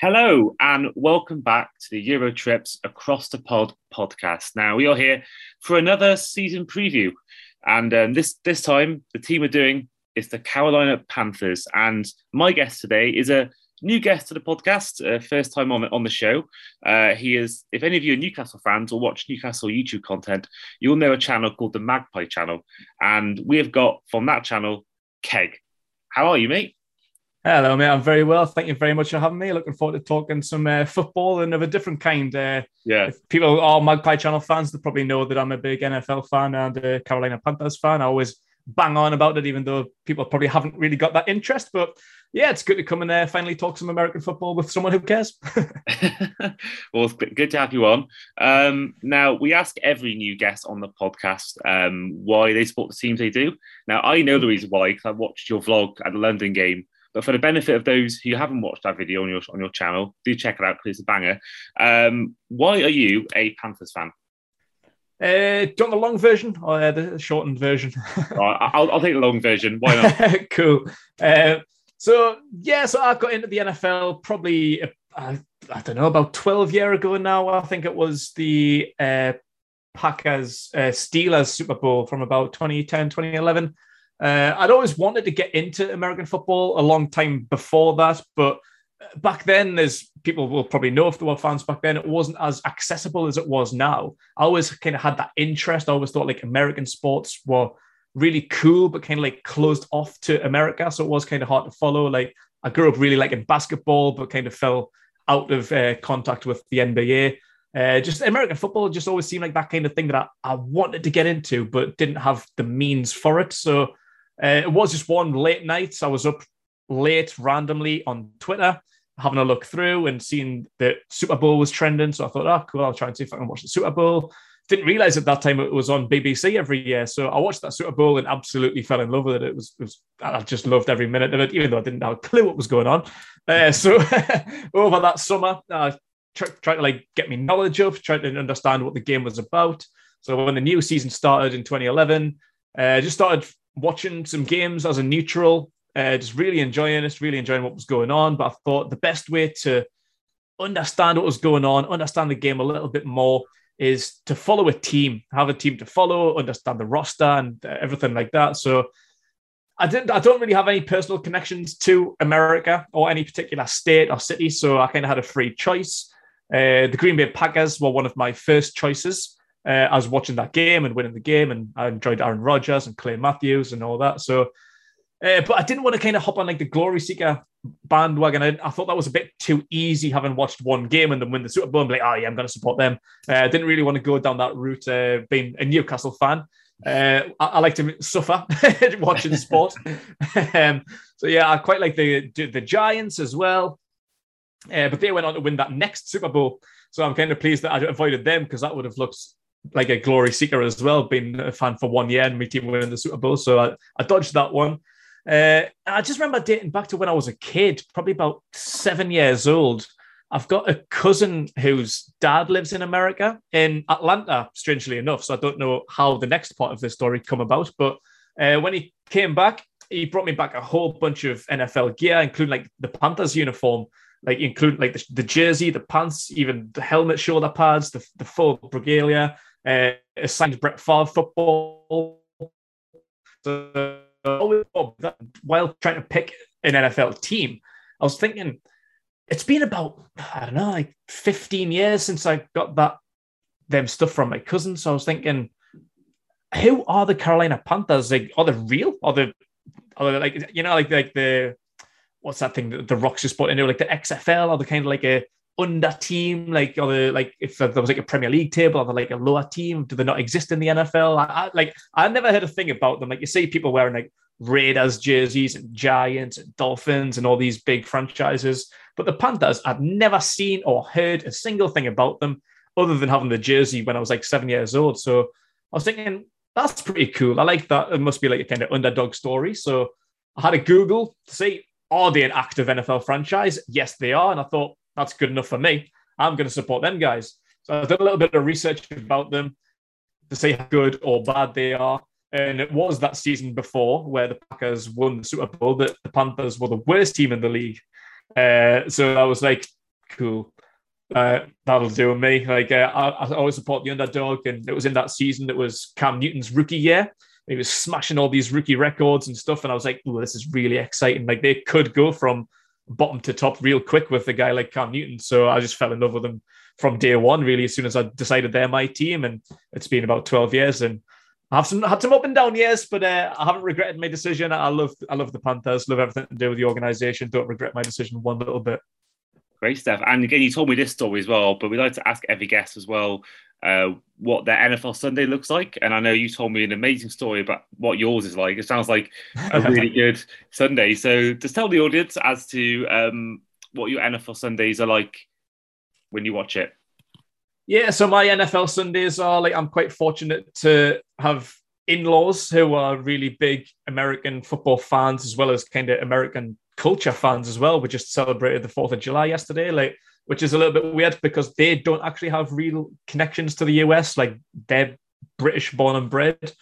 Hello, and welcome back to the Euro Trips Across the Pod podcast. Now, we are here for another season preview. And um, this, this time, the team we're doing is the Carolina Panthers. And my guest today is a new guest to the podcast, uh, first time on, on the show. Uh, he is, if any of you are Newcastle fans or watch Newcastle YouTube content, you'll know a channel called the Magpie Channel. And we have got from that channel, Keg. How are you, mate? Hello, mate. I'm very well. Thank you very much for having me. Looking forward to talking some uh, football and of a different kind. Uh, yeah. If people are Magpie Channel fans, they probably know that I'm a big NFL fan and a Carolina Panthers fan. I always bang on about it, even though people probably haven't really got that interest. But yeah, it's good to come and uh, finally talk some American football with someone who cares. well, good to have you on. Um, now, we ask every new guest on the podcast um, why they support the teams they do. Now, I know the reason why because I watched your vlog at the London game but for the benefit of those who haven't watched that video on your on your channel, do check it out because it's a banger. Um, why are you a Panthers fan? Uh, do you want the long version or uh, the shortened version? I'll, I'll, take the long version. Why not? cool. Uh, so yeah, so I got into the NFL probably uh, I, I don't know about twelve year ago now. I think it was the uh, Packers uh, Steelers Super Bowl from about 2010, 2011. Uh, I'd always wanted to get into American football a long time before that, but back then, as people will probably know if they were fans back then, it wasn't as accessible as it was now. I always kind of had that interest. I always thought like American sports were really cool, but kind of like closed off to America. So it was kind of hard to follow. Like I grew up really liking basketball, but kind of fell out of uh, contact with the NBA. Uh, just American football just always seemed like that kind of thing that I, I wanted to get into, but didn't have the means for it. So uh, it was just one late night. I was up late randomly on Twitter, having a look through and seeing that Super Bowl was trending. So I thought, oh, cool, I'll try and see if I can watch the Super Bowl. Didn't realize at that time it was on BBC every year. So I watched that Super Bowl and absolutely fell in love with it. It was, it was I just loved every minute of it, even though I didn't have a clue what was going on. Uh, so over that summer, I tried to like get me knowledge up, trying to understand what the game was about. So when the new season started in 2011, uh, just started watching some games as a neutral, uh, just really enjoying it, really enjoying what was going on. But I thought the best way to understand what was going on, understand the game a little bit more, is to follow a team, have a team to follow, understand the roster and everything like that. So I didn't. I don't really have any personal connections to America or any particular state or city, so I kind of had a free choice. Uh, the Green Bay Packers were one of my first choices uh, I was watching that game and winning the game, and I enjoyed Aaron Rodgers and Clay Matthews and all that. So, uh, but I didn't want to kind of hop on like the glory seeker bandwagon. I, I, thought that was a bit too easy, having watched one game and then win the Super Bowl be like, oh yeah, I'm going to support them. Uh, I didn't really want to go down that route, uh, being a Newcastle fan. Uh, I, I, like to suffer watching sport. um, so yeah, I quite like the the Giants as well. But they went on to win that next Super Bowl. So I'm kind of pleased that I avoided them because that would have looked like a glory seeker as well, being a fan for one year and my team winning the Super Bowl. So I, I dodged that one. Uh, I just remember dating back to when I was a kid, probably about seven years old. I've got a cousin whose dad lives in America, in Atlanta, strangely enough. So I don't know how the next part of this story come about. But uh, when he came back, he brought me back a whole bunch of NFL gear, including like the Panthers uniform, like including like the, the jersey, the pants, even the helmet, shoulder pads, the, the full regalia uh, signed Brett Favre football. So, while trying to pick an NFL team, I was thinking it's been about I don't know, like 15 years since I got that them stuff from my cousin. So I was thinking, who are the Carolina Panthers? Like, are they real? Are they, are they like you know, like like the what's that thing that the Rocks just put into like the XFL? Are they kind of like a under team, like or the like if there was like a Premier League table or like a lower team, do they not exist in the NFL? I, I, like I never heard a thing about them. Like you see people wearing like Raiders jerseys and Giants and Dolphins and all these big franchises, but the Panthers I've never seen or heard a single thing about them other than having the jersey when I was like seven years old. So I was thinking that's pretty cool. I like that. It must be like a kind of underdog story. So I had a Google to see are they an active NFL franchise? Yes, they are. And I thought that's good enough for me. I'm going to support them guys. So I did a little bit of research about them to see how good or bad they are. And it was that season before where the Packers won the Super Bowl that the Panthers were the worst team in the league. Uh, so I was like, cool. Uh, that'll do me. Like uh, I, I, always support the underdog, and it was in that season that was Cam Newton's rookie year. He was smashing all these rookie records and stuff, and I was like, "Oh, this is really exciting!" Like they could go from bottom to top real quick with a guy like Cam Newton. So I just fell in love with them from day one. Really, as soon as I decided they're my team, and it's been about twelve years, and I have some had some up and down years, but uh, I haven't regretted my decision. I love I love the Panthers, love everything to do with the organization. Don't regret my decision one little bit. Great stuff. And again, you told me this story as well, but we like to ask every guest as well uh, what their NFL Sunday looks like. And I know you told me an amazing story about what yours is like. It sounds like a really good Sunday. So just tell the audience as to um, what your NFL Sundays are like when you watch it. Yeah, so my NFL Sundays are like I'm quite fortunate to have in-laws who are really big American football fans as well as kind of American culture fans as well. We just celebrated the 4th of July yesterday, like which is a little bit weird because they don't actually have real connections to the US. Like they're British born and bred.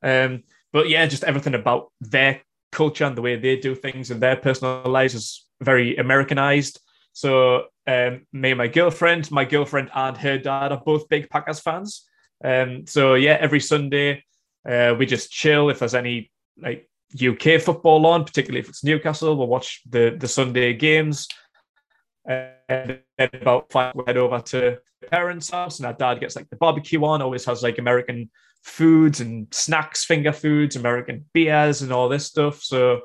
Um, but yeah, just everything about their culture and the way they do things and their personal lives is very Americanized. So um, me and my girlfriend, my girlfriend and her dad are both big Packers fans. Um, so yeah, every Sunday uh, we just chill. If there's any like UK football on, particularly if it's Newcastle, we'll watch the the Sunday games. And about five, we head over to parents' house, and our dad gets like the barbecue on. Always has like American foods and snacks, finger foods, American beers, and all this stuff. So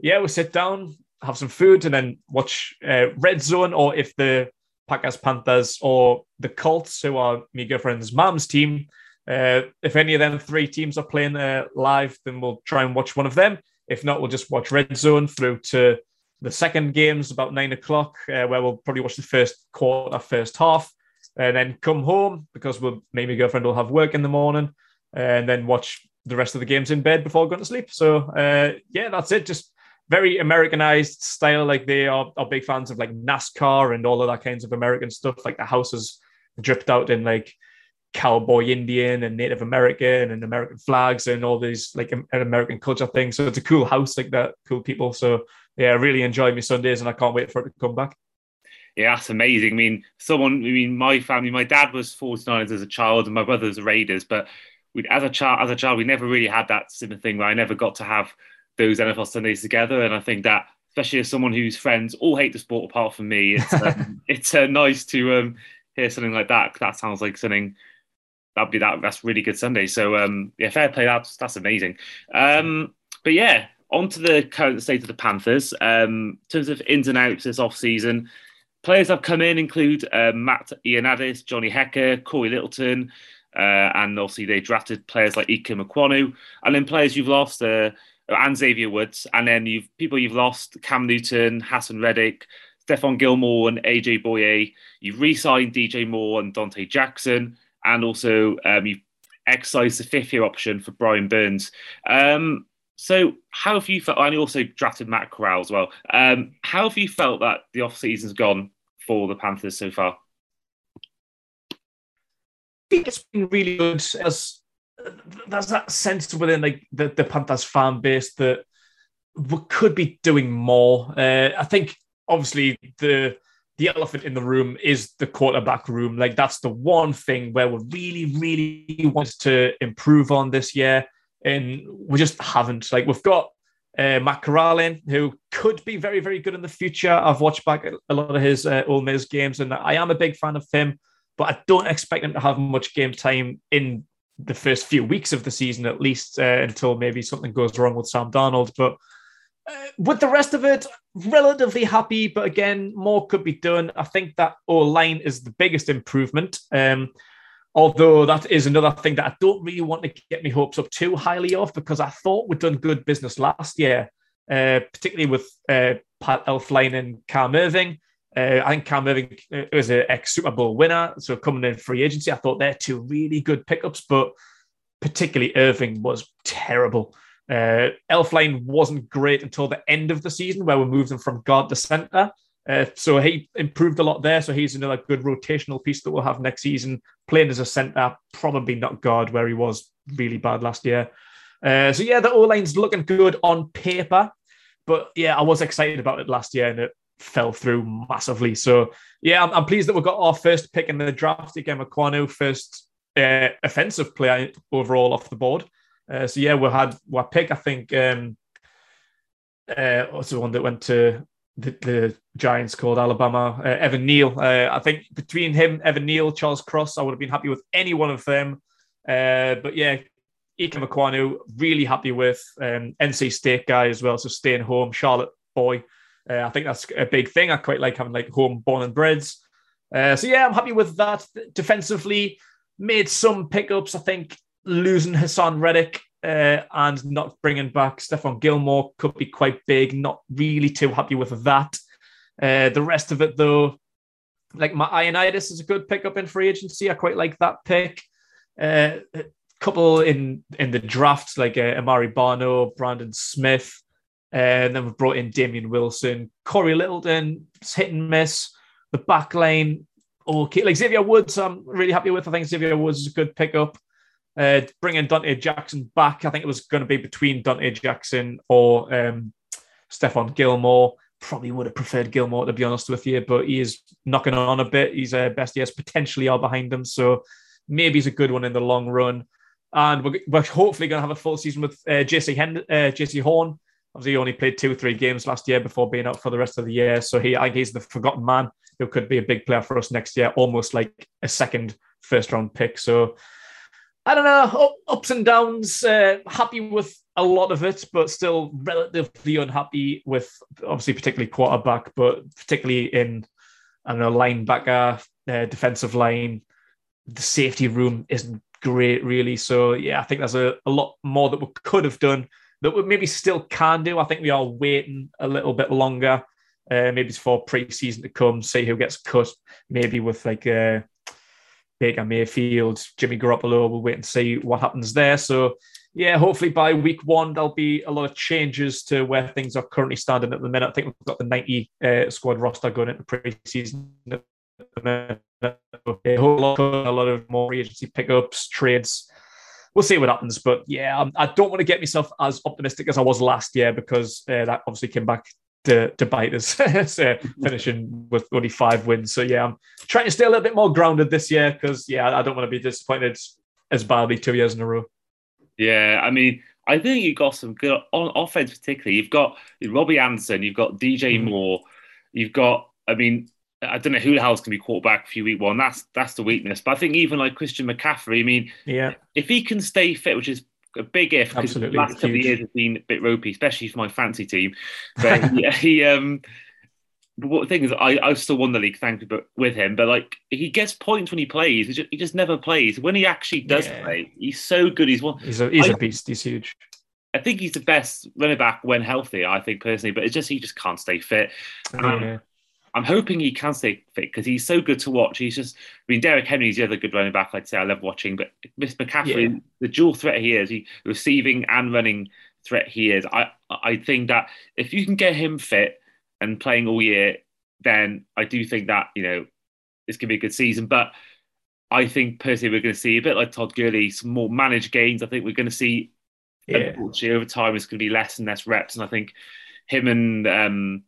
yeah, we sit down, have some food, and then watch uh, Red Zone, or if the Packers, Panthers, or the Colts, who are my girlfriend's mom's team. Uh, if any of them three teams are playing uh, live, then we'll try and watch one of them. If not, we'll just watch Red Zone through to the second game's about nine o'clock, uh, where we'll probably watch the first quarter, first half, and then come home because we'll maybe my girlfriend will have work in the morning, and then watch the rest of the games in bed before going to sleep. So uh, yeah, that's it. Just very Americanized style. Like they are, are big fans of like NASCAR and all of that kinds of American stuff. Like the house is dripped out in like cowboy Indian and Native American and American flags and all these like American culture things. So it's a cool house like that, cool people. So yeah, I really enjoy my Sundays and I can't wait for it to come back. Yeah, that's amazing. I mean, someone, I mean, my family, my dad was 49ers as a child and my brother was Raiders, but we, as a child, as a child, we never really had that similar thing where I never got to have those NFL Sundays together. And I think that, especially as someone whose friends all hate the sport apart from me, it's um, it's uh, nice to um, hear something like that. That sounds like something that'd be that. That's really good Sunday. So um, yeah, fair play. That's that's amazing. Um, but yeah, on to the current state of the Panthers. Um, in terms of ins and outs this off season, players that have come in include uh, Matt Ioannidis, Johnny Hekker, Corey Littleton. Uh, and obviously they drafted players like Ikem Ekwonu, and then players you've lost, uh, and Xavier Woods, and then you've people you've lost: Cam Newton, Haason Reddick, Stephon Gilmore, and AJ Bouye. You've re-signed DJ Moore and Donte Jackson and also um, you exercised the fifth year option for Brian Burns. Um, so how have you felt? And you also drafted Matt Corral as well. Um, how have you felt that the off season's gone for the Panthers so far? I think it's been really good. As there's that sense within like the, the Panthers fan base that we could be doing more. Uh, I think obviously the the elephant in the room is the quarterback room. Like that's the one thing where we really, really want to improve on this year, and we just haven't. Like we've got uh, Matt Corral who could be very, very good in the future. I've watched back a lot of his uh, Ole Miss games, and I am a big fan of him. But I don't expect him to have much game time in the first few weeks of the season, at least uh, until maybe something goes wrong with Sam Darnold. But uh, with the rest of it, relatively happy, but again, more could be done. I think that O line is the biggest improvement. Um, although that is another thing that I don't really want to get my hopes up too highly of because I thought we'd done good business last year, uh, particularly with uh, Pat Elflein and Cam Erving. Uh, I think Cam Erving uh, was an ex Super Bowl winner, so coming in free agency, I thought they're two really good pickups, but particularly Erving was terrible. Uh, Elflein wasn't great until the end of the season, where we moved him from guard to center. Uh, so he improved a lot there. So he's another good rotational piece that we'll have next season. Playing as a center, probably not guard, where he was really bad last year. Uh, so yeah, the O line's looking good on paper, but yeah, I was excited about it last year, and it fell through massively. So yeah, I'm, I'm pleased that we got our first pick in the draft again. Ekwonu, first uh, offensive player overall off the board. Uh, so yeah, we had pick. I think um, uh, the one that went to the, the Giants called Alabama? Uh, Evan Neal. Uh, I think between him, Evan Neal, Charles Cross, I would have been happy with any one of them. Uh, but yeah, Ikem Ekwonu, really happy with um, NC State guy as well. So staying home, Charlotte boy. Uh, I think that's a big thing. I quite like having like home born and breds. So yeah, I'm happy with that. Defensively, made some pickups. I think losing Haason Reddick uh, and not bringing back Stephon Gilmore could be quite big. Not really too happy with that. Uh, the rest of it, though, like my Ioannidis is a good pickup in free agency. I quite like that pick. Uh, a couple in in the draft, like uh, Amare Barno, Brandon Smith. And then we've brought in Damien Wilson, Corey Littleton, hit and miss. The back line, okay. Like Xavier Woods, I'm really happy with. I think Xavier Woods is a good pickup. Uh, bringing Donte Jackson back, I think it was going to be between Donte Jackson or um, Stephon Gilmore. Probably would have preferred Gilmore, to be honest with you, but he is knocking on a bit. He's uh, best years potentially are behind him. So maybe he's a good one in the long run. And we're, we're hopefully going to have a full season with uh, Hen- uh, Jaycee Horn Obviously, he only played two or three games last year before being out for the rest of the year. So he, I think he's the forgotten man who could be a big player for us next year, almost like a second first round pick. So I don't know, ups and downs. Uh, happy with a lot of it, but still relatively unhappy with obviously particularly quarterback, but particularly in I don't know linebacker, uh, defensive line. The safety room isn't great, really. So yeah, I think there's a, a lot more that we could have done that we maybe still can do. I think we are waiting a little bit longer. Uh, maybe for pre-season to come, see who gets cut. Maybe with like uh, Baker Mayfield, Jimmy Garoppolo. We'll wait and see what happens there. So yeah, hopefully by week one there'll be a lot of changes to where things are currently standing at the minute. I think we've got the 90 uh, squad roster going into pre-season. A lot of more agency pickups, trades we'll see what happens. But yeah, I'm, I do not want to get myself as optimistic as I was last year because uh, that obviously came back to, to bite us, so finishing with only five wins. So yeah, I'm trying to stay a little bit more grounded this year because yeah, I don't want to be disappointed as badly two years in a row. Yeah, I mean, I think you've got some good on offense, particularly. You've got Robbie Anderson, you've got DJ mm-hmm. Moore, you've got, I mean, I don't know who the hell's going to be quarterback for you week one. That's that's the weakness. But I think even like Christian McCaffrey, I mean, yeah, if he can stay fit, which is a big if, because the last couple of years have been a bit ropey, especially for my fancy team. But he, he, um, but what the thing is, I, I still won the league, thank you, but with him. But like, he gets points when he plays. He just, he just never plays. When he actually does yeah. play, he's so good. He's one. He's a he's I, a beast. He's huge. I think he's the best running back when healthy. I think personally, but it's just he just can't stay fit. Um, I'm hoping he can stay fit because he's so good to watch. He's just, I mean, Derrick Henry's the other good running back I'd say I love watching, but Miss McCaffrey, yeah. the dual threat he is, he receiving and running threat he is. I I think that if you can get him fit and playing all year, then I do think that you know it's gonna be a good season. But I think personally we're going to see a bit like Todd Gurley, some more managed gains. I think we're going to see, yeah. unfortunately, over time it's going to be less and less reps, and I think him and um,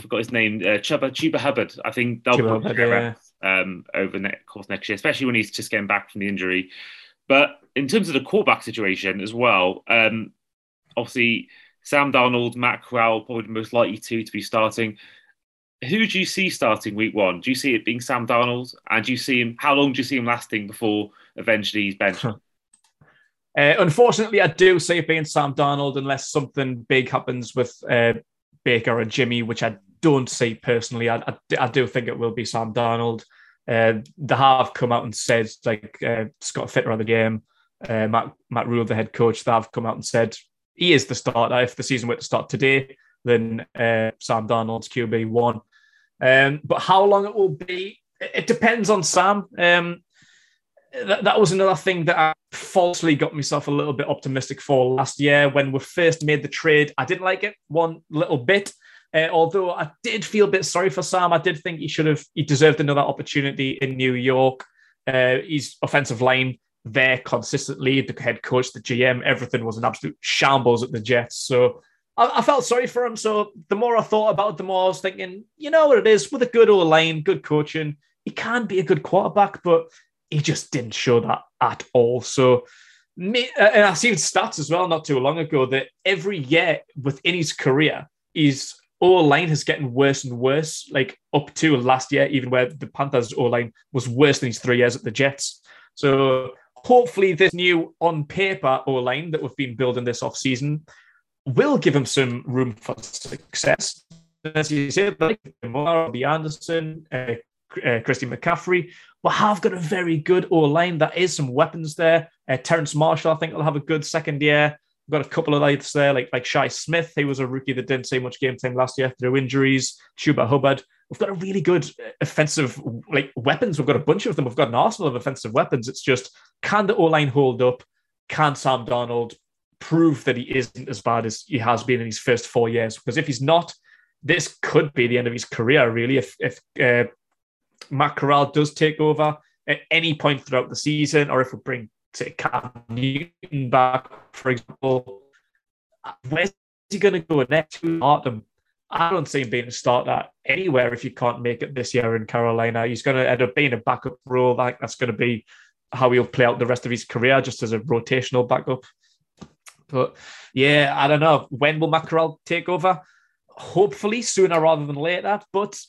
forgot his name, uh, Chuba, Chuba Hubbard. I think they'll Chuba Hubbard, yeah. um, over the course next year, especially when he's just getting back from the injury. But in terms of the quarterback situation as well, um, obviously Sam Darnold, Matt Corral, probably the most likely two to be starting. Who do you see starting week one? Do you see it being Sam Darnold? And do you see him? How long do you see him lasting before eventually he's benched? Uh, unfortunately, I do see it being Sam Darnold unless something big happens with uh, Baker or Jimmy, which I don't see personally. I, I, I do think it will be Sam Darnold. Uh, they have come out and said, like uh, Scott Fitter of the game, uh, Matt, Matt Rhule, the head coach, they have come out and said he is the starter. If the season were to start today, then uh, Sam Darnold's QB one. Um, but how long it will be, it depends on Sam. Um, that, that was another thing that I falsely got myself a little bit optimistic for last year when we first made the trade. I didn't like it one little bit. Uh, although I did feel a bit sorry for Sam, I did think he should have, he deserved another opportunity in New York. Uh, his offensive line there consistently, the head coach, the GM, everything was an absolute shambles at the Jets. So I, I, felt sorry for him. So the more I thought about it, the more I was thinking, you know what it is with a good old line, good coaching, he can be a good quarterback, but he just didn't show that at all. So, me, uh, and I've seen stats as well not too long ago that every year within his career, his O line has gotten worse and worse, like up to last year, even where the Panthers O line was worse than his three years at the Jets. So, hopefully, this new on paper O line that we've been building this off season will give him some room for success. As you said, like Robbie Anderson, uh, uh, Christy McCaffrey, but have got a very good O line. That is some weapons there. Uh, Terrace Marshall, I think, will have a good second year. Got a couple of lights there, like like Shi Smith. He was a rookie that didn't see much game time last year through injuries. Chuba Hubbard. We've got a really good uh, offensive like weapons. We've got a bunch of them. We've got an arsenal of offensive weapons. It's just can the O line hold up? Can Sam Darnold prove that he isn't as bad as he has been in his first four years? Because if he's not, this could be the end of his career. Really, if if uh, Matt Corral does take over at any point throughout the season, or if we bring say Cam Newton back, for example, where's he going to go next? Start I don't see him being a starter anywhere if you can't make it this year in Carolina. He's going to end up being a backup role. Like that's going to be how he'll play out the rest of his career, just as a rotational backup. But yeah, I don't know. When will Matt Corral take over? Hopefully sooner rather than later. But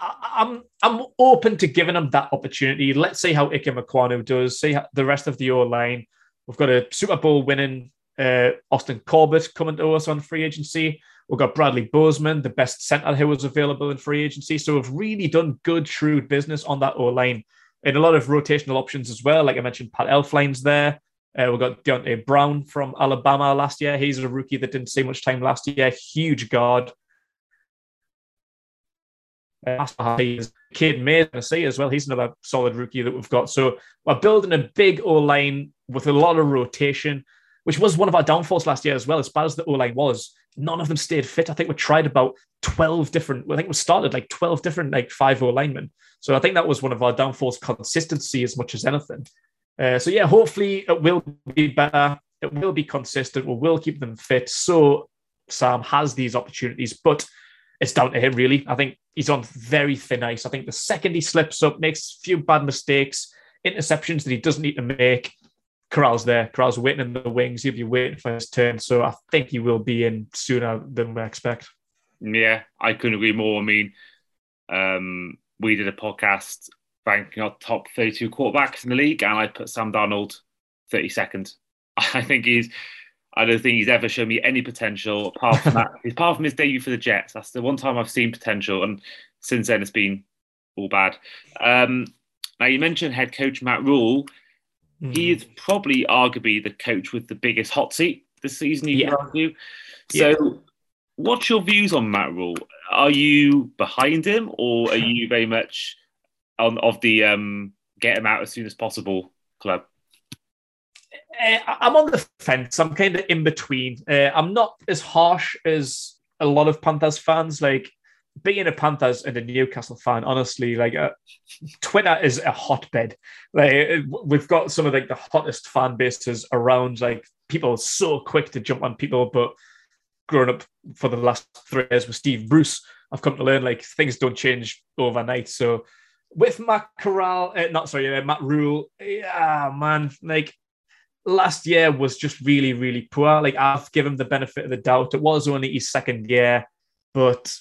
I'm I'm open to giving him that opportunity. Let's see how Ike Ekwonu does. See the rest of the O line. We've got a Super Bowl winning uh, Austin Corbett coming to us on free agency. We've got Bradley Bozeman, the best center who was available in free agency. So we've really done good, shrewd business on that O line. And a lot of rotational options as well. Like I mentioned, Pat Elflein's there. Uh, we've got Deonte Brown from Alabama last year. He's a rookie that didn't see much time last year. Huge guard. Cade Mays, Tennessee as well. He's another solid rookie that we've got. So we're building a big O line with a lot of rotation, which was one of our downfalls last year as well. As bad as the O line was, none of them stayed fit. I think we tried about 12 different, I think we started like 12 different, like five O linemen. So I think that was one of our downfalls, consistency as much as anything. Uh, so yeah, hopefully it will be better. It will be consistent. We will keep them fit. So Sam has these opportunities, but it's down to him, really. I think he's on very thin ice. I think the second he slips up, makes a few bad mistakes, interceptions that he doesn't need to make, Corral's there. Corral's waiting in the wings. He'll be waiting for his turn. So I think he will be in sooner than we expect. Yeah, I couldn't agree more. I mean, um, we did a podcast ranking our top 32 quarterbacks in the league, and I put Sam Darnold 32nd. I think he's I don't think he's ever shown me any potential apart from that. apart from his debut for the Jets, that's the one time I've seen potential, and since then it's been all bad. Um, now you mentioned head coach Matt Rhule. Mm. He is probably arguably the coach with the biggest hot seat this season. You yeah. argue. So, yeah. what's your views on Matt Rhule? Are you behind him, or are you very much on of the um, get him out as soon as possible club? Uh, I'm on the fence. I'm kind of in between. Uh, I'm not as harsh as a lot of Panthers fans. Like being a Panthers and a Newcastle fan, honestly, like uh, Twitter is a hotbed. Like we've got some of like the hottest fan bases around. Like people so quick to jump on people, but growing up for the last three years with Steve Bruce, I've come to learn like things don't change overnight. So with Matt Corral, uh, not sorry, uh, Matt Rhule, yeah, man, like last year was just really, really poor. Like I've given the benefit of the doubt. It was only his second year, but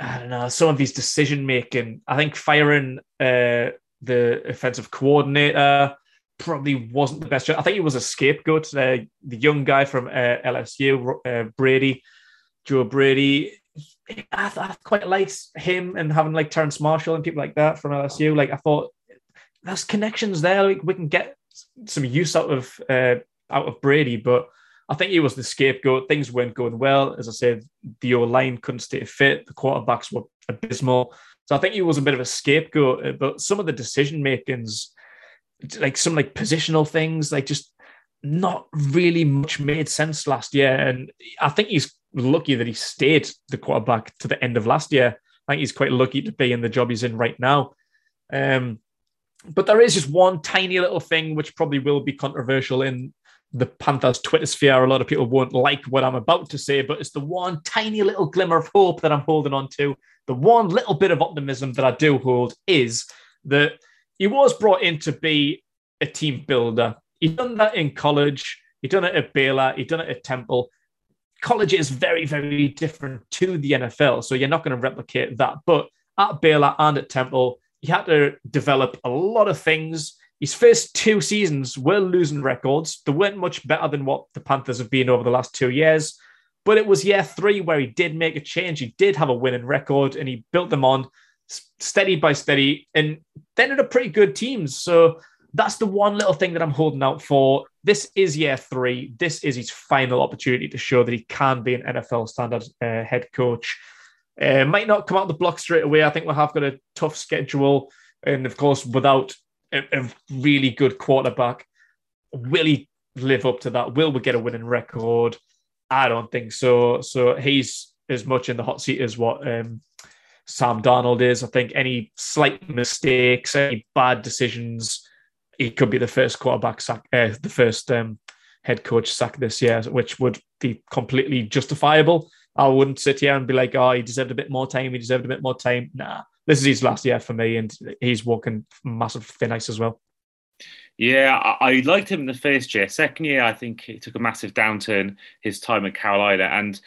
I don't know. Some of his decision making, I think firing uh, the offensive coordinator probably wasn't the best. I think he was a scapegoat. Uh, the young guy from uh, LSU, uh, Brady, Joe Brady. I, I quite liked him and having like Terrace Marshall and people like that from LSU. Like I thought there's connections there. Like we can get some use out of uh, out of Brady, but I think he was the scapegoat. Things weren't going well. As I said, the O line couldn't stay fit. The quarterbacks were abysmal. So I think he was a bit of a scapegoat. Uh, but some of the decision makings, like some like positional things, like just not really much made sense last year. And I think he's lucky that he stayed the quarterback to the end of last year. I think he's quite lucky to be in the job he's in right now. Um, but there is just one tiny little thing which probably will be controversial in the Panthers Twitter sphere. A lot of people won't like what I'm about to say, but it's the one tiny little glimmer of hope that I'm holding on to. The one little bit of optimism that I do hold is that he was brought in to be a team builder. He'd done that in college. He'd done it at Baylor. He'd done it at Temple. College is very, very different to the NFL, so you're not going to replicate that. But at Baylor and at Temple, he had to develop a lot of things his first two seasons were losing records. They weren't much better than what the Panthers have been over the last two years. But it was year three where he did make a change. He did have a winning record and he built them on steady by steady and then ended up pretty good teams. So that's the one little thing that I'm holding out for. This is year three. This is his final opportunity to show that he can be an NFL standard uh, head coach. Uh, might not come out the block straight away. I think we'll have got a tough schedule. And of course, without a, a really good quarterback. Will he live up to that? Will we get a winning record? I don't think so. So he's as much in the hot seat as what um, Sam Darnold is. I think any slight mistakes, any bad decisions, he could be the first quarterback sack, uh, the first um, head coach sack this year, which would be completely justifiable. I wouldn't sit here and be like, oh, he deserved a bit more time. He deserved a bit more time. Nah, this is his last year for me, and he's walking massive thin ice as well. Yeah, I, liked him in the first year. Second year, I think he took a massive downturn his time at Carolina, and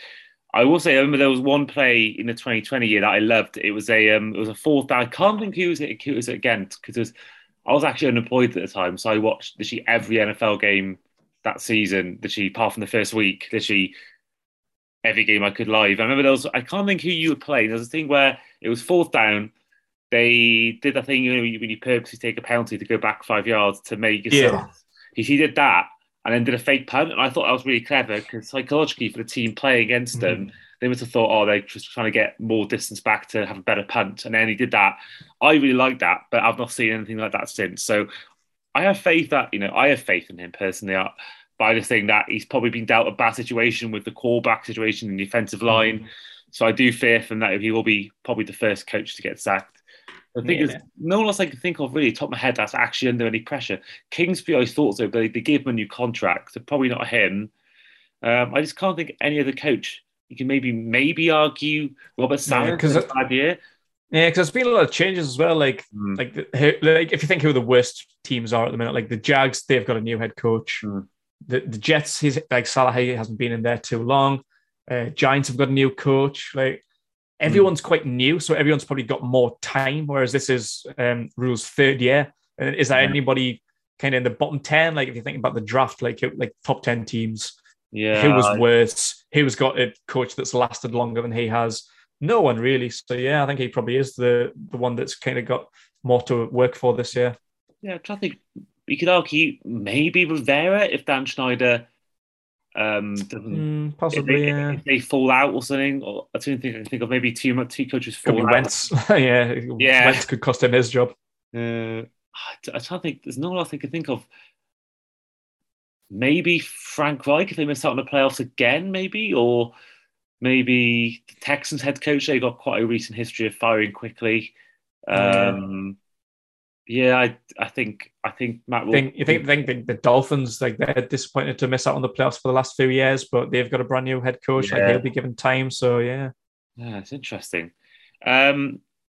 I will say, I remember there was one play in the 2020 year that I loved. It was a um, it was a fourth down. I can't think who was it. Who was it again? Because I was actually unemployed at the time, so I watched literally every NFL game that season. Literally, apart from the first week, literally every game I could live. I remember there was I can't think who you were playing. There was a thing where it was fourth down. They did a thing you know, when you purposely take a penalty to go back five yards to make yourself. Yeah. He, he did that and then did a fake punt, and I thought that was really clever because psychologically for the team playing against mm-hmm. them, they must have thought, oh, they're just trying to get more distance back to have a better punt, and then he did that. I really like that, but I've not seen anything like that since. So I have faith that you know I have faith in him personally. But I just think that he's probably been dealt a bad situation with the callback situation in the offensive line. Mm-hmm. So I do fear from that he will be probably the first coach to get sacked. The thing yeah. is, no one else I can think of really, top of my head, that's actually under any pressure. Kingsbury, I thought so, but they, gave him a new contract, so probably not him. Um, I just can't think any other coach. You can maybe maybe argue Robert because yeah, idea. Yeah, because there's been a lot of changes as well. Like, mm. like, like if you think who the worst teams are at the minute, like the Jags, they've got a new head coach. Mm. The the Jets, he's like Saleh hasn't been in there too long. Uh, Giants have got a new coach. Like everyone's mm. quite new, so everyone's probably got more time. Whereas this is um, Rhule's third year. And is there yeah. anybody kind of in the bottom ten? Like if you think about the draft, like like top ten teams, yeah, who was worse? Who's got a coach that's lasted longer than he has? No one really. So yeah, I think he probably is the the one that's kind of got more to work for this year. Yeah, I think we could argue maybe Rivera if Dan Snyder um, mm, possibly, if they, yeah. if they fall out or something. Or I don't think I can think of maybe two two coaches fall Could be out. Wentz. yeah, yeah. Wentz could cost him his job. Uh, I don't think there's no one else I can think of. Maybe Frank Reich if they miss out on the playoffs again, maybe, or maybe the Texans head coach. They got quite a recent history of firing quickly. Um, yeah, I, I think I think Matt will. Think, you think, think the, the, Dolphins like they're disappointed to miss out on the playoffs for the last few years, but they've got a brand new head coach. Yeah. Like he'll be given time. So yeah, yeah, it's interesting. Um,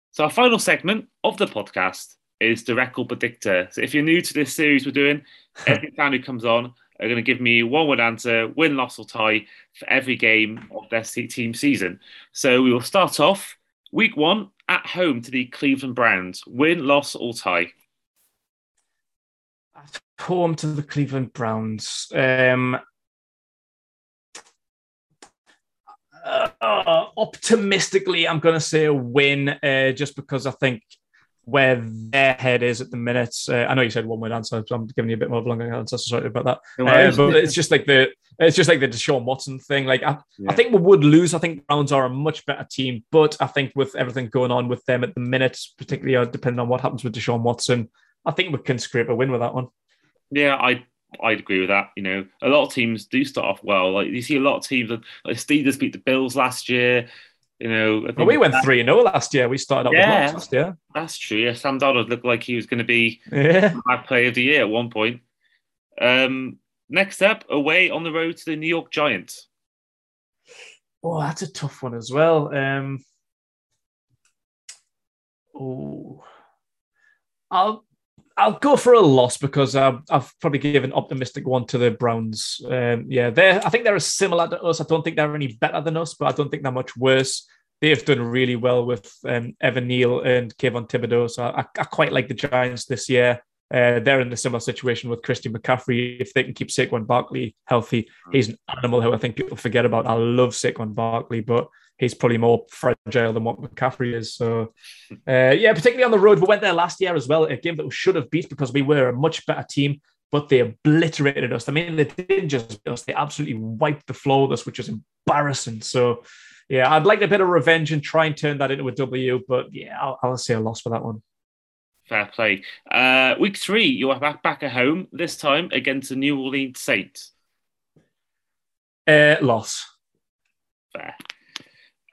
so our final segment of the podcast is the record predictor. So if you're new to this series we're doing, every fan who comes on are going to give me one word answer, win, loss, or tie for every game of their team season. So we will start off week one at home to the Cleveland Browns. Win, loss, or tie? At home to the Cleveland Browns. Um, uh, optimistically, I'm going to say a win uh, just because I think where their head is at the minute. Uh, I know you said one word answer, so I'm giving you a bit more of a longer answer. Sorry about that. Uh, but it's just like the it's just like the Deshaun Watson thing. Like I, yeah. I think we would lose. I think Browns are a much better team, but I think with everything going on with them at the minute, particularly uh, depending on what happens with Deshaun Watson, I think we can scrape a win with that one. Yeah, I I'd agree with that. You know, a lot of teams do start off well. Like you see a lot of teams like Steelers beat the Bills last year. You know, well, we went three 0 last year. We started up yeah, last year. That's true. Yeah, Sam Darnold looked like he was going to be yeah. my player of the year at one point. Um, next up, away on the road to the New York Giants. Oh, that's a tough one as well. Um, oh, I'll I'll go for a loss because I've, I've probably given optimistic one to the Browns. Um, yeah, they I think they're similar to us. I don't think they're any better than us, but I don't think they're much worse. They've done really well with um, Evan Neal and Kayvon Thibodeaux, So I, I quite like the Giants this year. Uh, they're in a similar situation with Christian McCaffrey. If they can keep Saquon Barkley healthy, he's an animal who I think people forget about. I love Saquon Barkley, but he's probably more fragile than what McCaffrey is. So, uh, yeah, particularly on the road. We went there last year as well, a game that we should have beat because we were a much better team, but they obliterated us. I mean, they didn't just beat us, they absolutely wiped the floor with us, which was embarrassing. So, yeah, I'd like a bit of revenge and try and turn that into a W, but yeah, I'll, I'll say a loss for that one. Fair play. Uh, week three, you are back, back at home, this time against the New Orleans Saints. Uh, loss. Fair.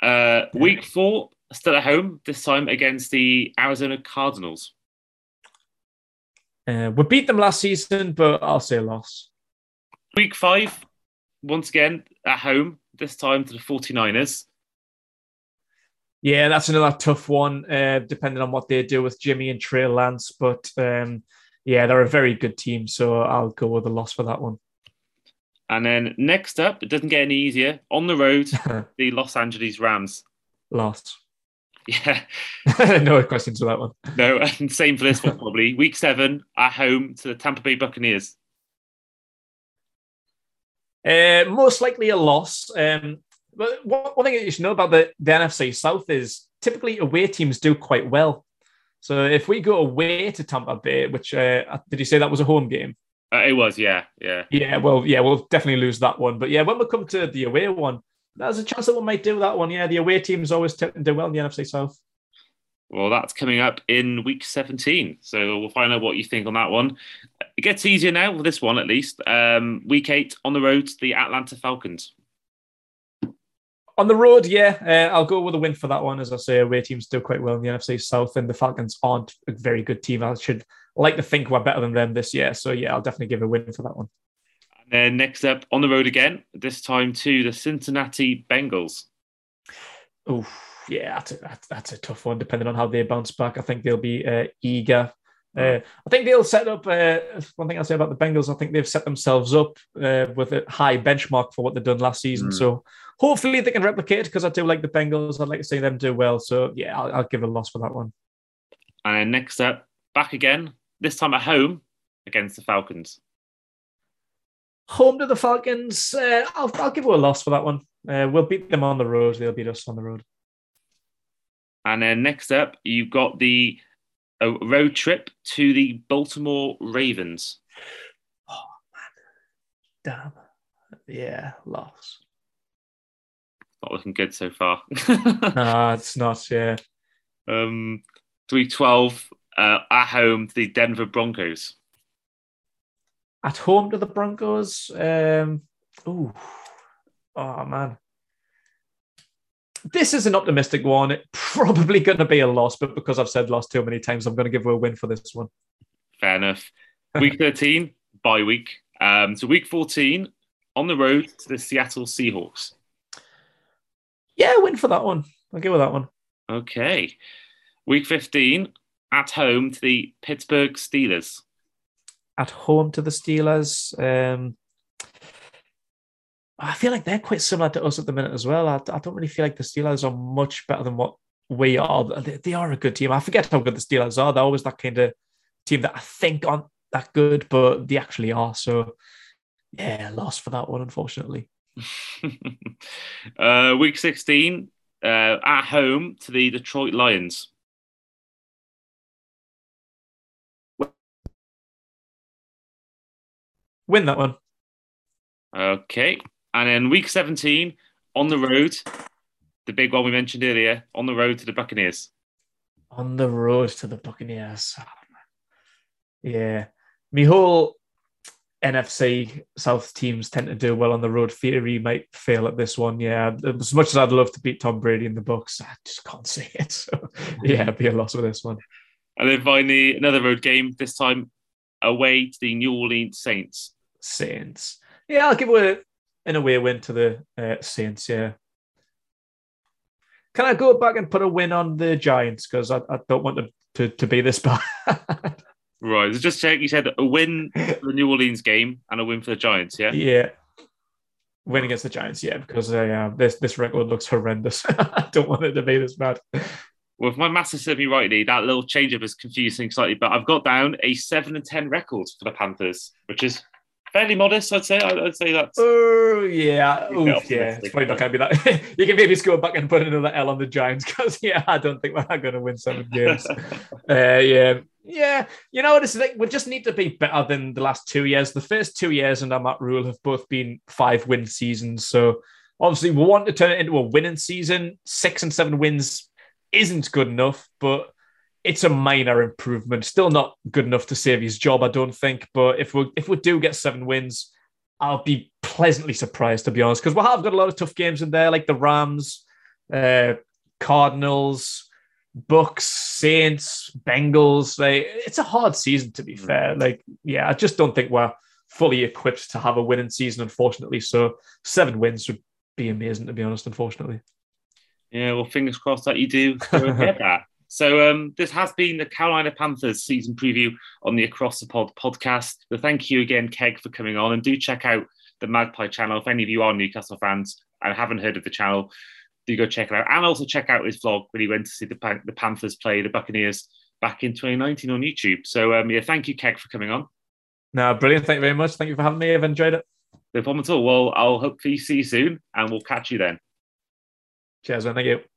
Uh, week four, still at home, this time against the Arizona Cardinals. Uh, we beat them last season, but I'll say a loss. Week five, once again at home, this time to the 49ers. Yeah, that's another tough one, uh, depending on what they do with Jimmy and Trey Lance. But um, yeah, they're a very good team, so I'll go with a loss for that one. And then next up, it doesn't get any easier. On the road, the Los Angeles Rams. Lost. Yeah. no questions for that one. No, and same for this one probably. Week seven at home to the Tampa Bay Buccaneers. Uh, most likely a loss. Um, but one thing you should know about the, the NFC South is typically away teams do quite well. So if we go away to Tampa Bay, which uh, did you say that was a home game? Uh, it was, yeah, yeah, yeah. Well, yeah, we'll definitely lose that one. But yeah, when we come to the away one, there's a chance that we might do that one. Yeah, the away teams always tend to do well in the NFC South. Well, that's coming up in week 17. So we'll find out what you think on that one. It gets easier now with this one, at least. Um, week eight on the road to the Atlanta Falcons. On the road, yeah, uh, I'll go with a win for that one. As I say, away teams do quite well in the NFC South, and the Falcons aren't a very good team. I should like to think we're better than them this year. So yeah, I'll definitely give a win for that one. And then next up on the road again, this time to the Cincinnati Bengals. Oh yeah, that's a, that's a tough one. Depending on how they bounce back, I think they'll be uh, eager. Uh, I think they'll set up. Uh, one thing I'll say about the Bengals, I think they've set themselves up uh, with a high benchmark for what they've done last season. Mm. So hopefully they can replicate because I do like the Bengals. I'd like to see them do well. So yeah, I'll, I'll give a loss for that one. And then next up, back again, this time at home against the Falcons. Home to the Falcons. Uh, I'll, I'll give a loss for that one. Uh, we'll beat them on the road. They'll beat us on the road. And then next up, you've got the a road trip to the Baltimore Ravens. Oh man, damn, yeah, loss. Not looking good so far. no, it's not. Yeah. Um, three twelve uh, at home to the Denver Broncos. At home to the Broncos. Um, oh, oh man. This is an optimistic one. It probably going to be a loss, but because I've said loss too many times, I'm going to give her a win for this one. Fair enough. Week 13, bye week. Um, so week 14, on the road to the Seattle Seahawks. Yeah, win for that one. I'll give her that one. Okay. Week 15, at home to the Pittsburgh Steelers. At home to the Steelers. Um, I feel like they're quite similar to us at the minute as well. I, I don't really feel like the Steelers are much better than what we are. They, they, are a good team. I forget how good the Steelers are. They're always that kind of team that I think aren't that good, but they actually are. So, yeah, lost for that one, unfortunately. uh, week 16, uh, at home to the Detroit Lions. Win that one. Okay. And then week 17, on the road, the big one we mentioned earlier, on the road to the Buccaneers. On the road to the Buccaneers. Oh, yeah. My whole NFC South teams tend to do well on the road. Theory might fail at this one. Yeah. As much as I'd love to beat Tom Brady in the Bucs, I just can't see it. So, yeah, it'd be a loss with this one. And then finally, another road game, this time away to the New Orleans Saints. Saints. Yeah, I'll give away an away win to the uh, Saints. Yeah. Can I go back and put a win on the Giants because I, I, don't want them to, to be this bad. Right. Just check. You said a win for the New Orleans game and a win for the Giants. Yeah. Yeah. Win against the Giants. Yeah, because uh, this this record looks horrendous. I don't want it to be this bad. Well, if my maths is serving me rightly, that little change up is confusing slightly, but I've got down a seven and ten records for the Panthers, which is fairly modest, I'd say. I'd say that's. Oh yeah, Oof, yeah. It's probably not going to be that. you can maybe go back and put another L on the Giants because yeah, I don't think we're going to win seven games. uh, yeah, yeah. You know, this is like we just need to be better than the last two years. The first two years under Matt Rhule have both been five win seasons, so obviously we want to turn it into a winning season. Six and seven wins isn't good enough, but it's a minor improvement. Still not good enough to save his job, I don't think. But if we if we do get seven wins, I'll be pleasantly surprised to be honest, because we have got a lot of tough games in there, like the Rams, uh, Cardinals, Bucks, Saints, Bengals. Like it's a hard season to be hmm. fair. Like yeah, I just don't think we're fully equipped to have a winning season, unfortunately. So seven wins would be amazing to be honest. Unfortunately. Yeah, well, fingers crossed that you do get that. So um, this has been the Carolina Panthers season preview on the Across the Pod podcast. So thank you again, Keg, for coming on, and do check out the Magpie channel if any of you are Newcastle fans and haven't heard of the channel. Do go check it out, and also check out his vlog when he went to see the, the Panthers play the Buccaneers back in 2019 on YouTube. So um, yeah, thank you, Keg, for coming on. No, brilliant. Thank you very much. Thank you for having me. I've enjoyed it. No problem at all. Well, I'll hopefully see you soon, and we'll catch you then. Cheers, man. Thank you.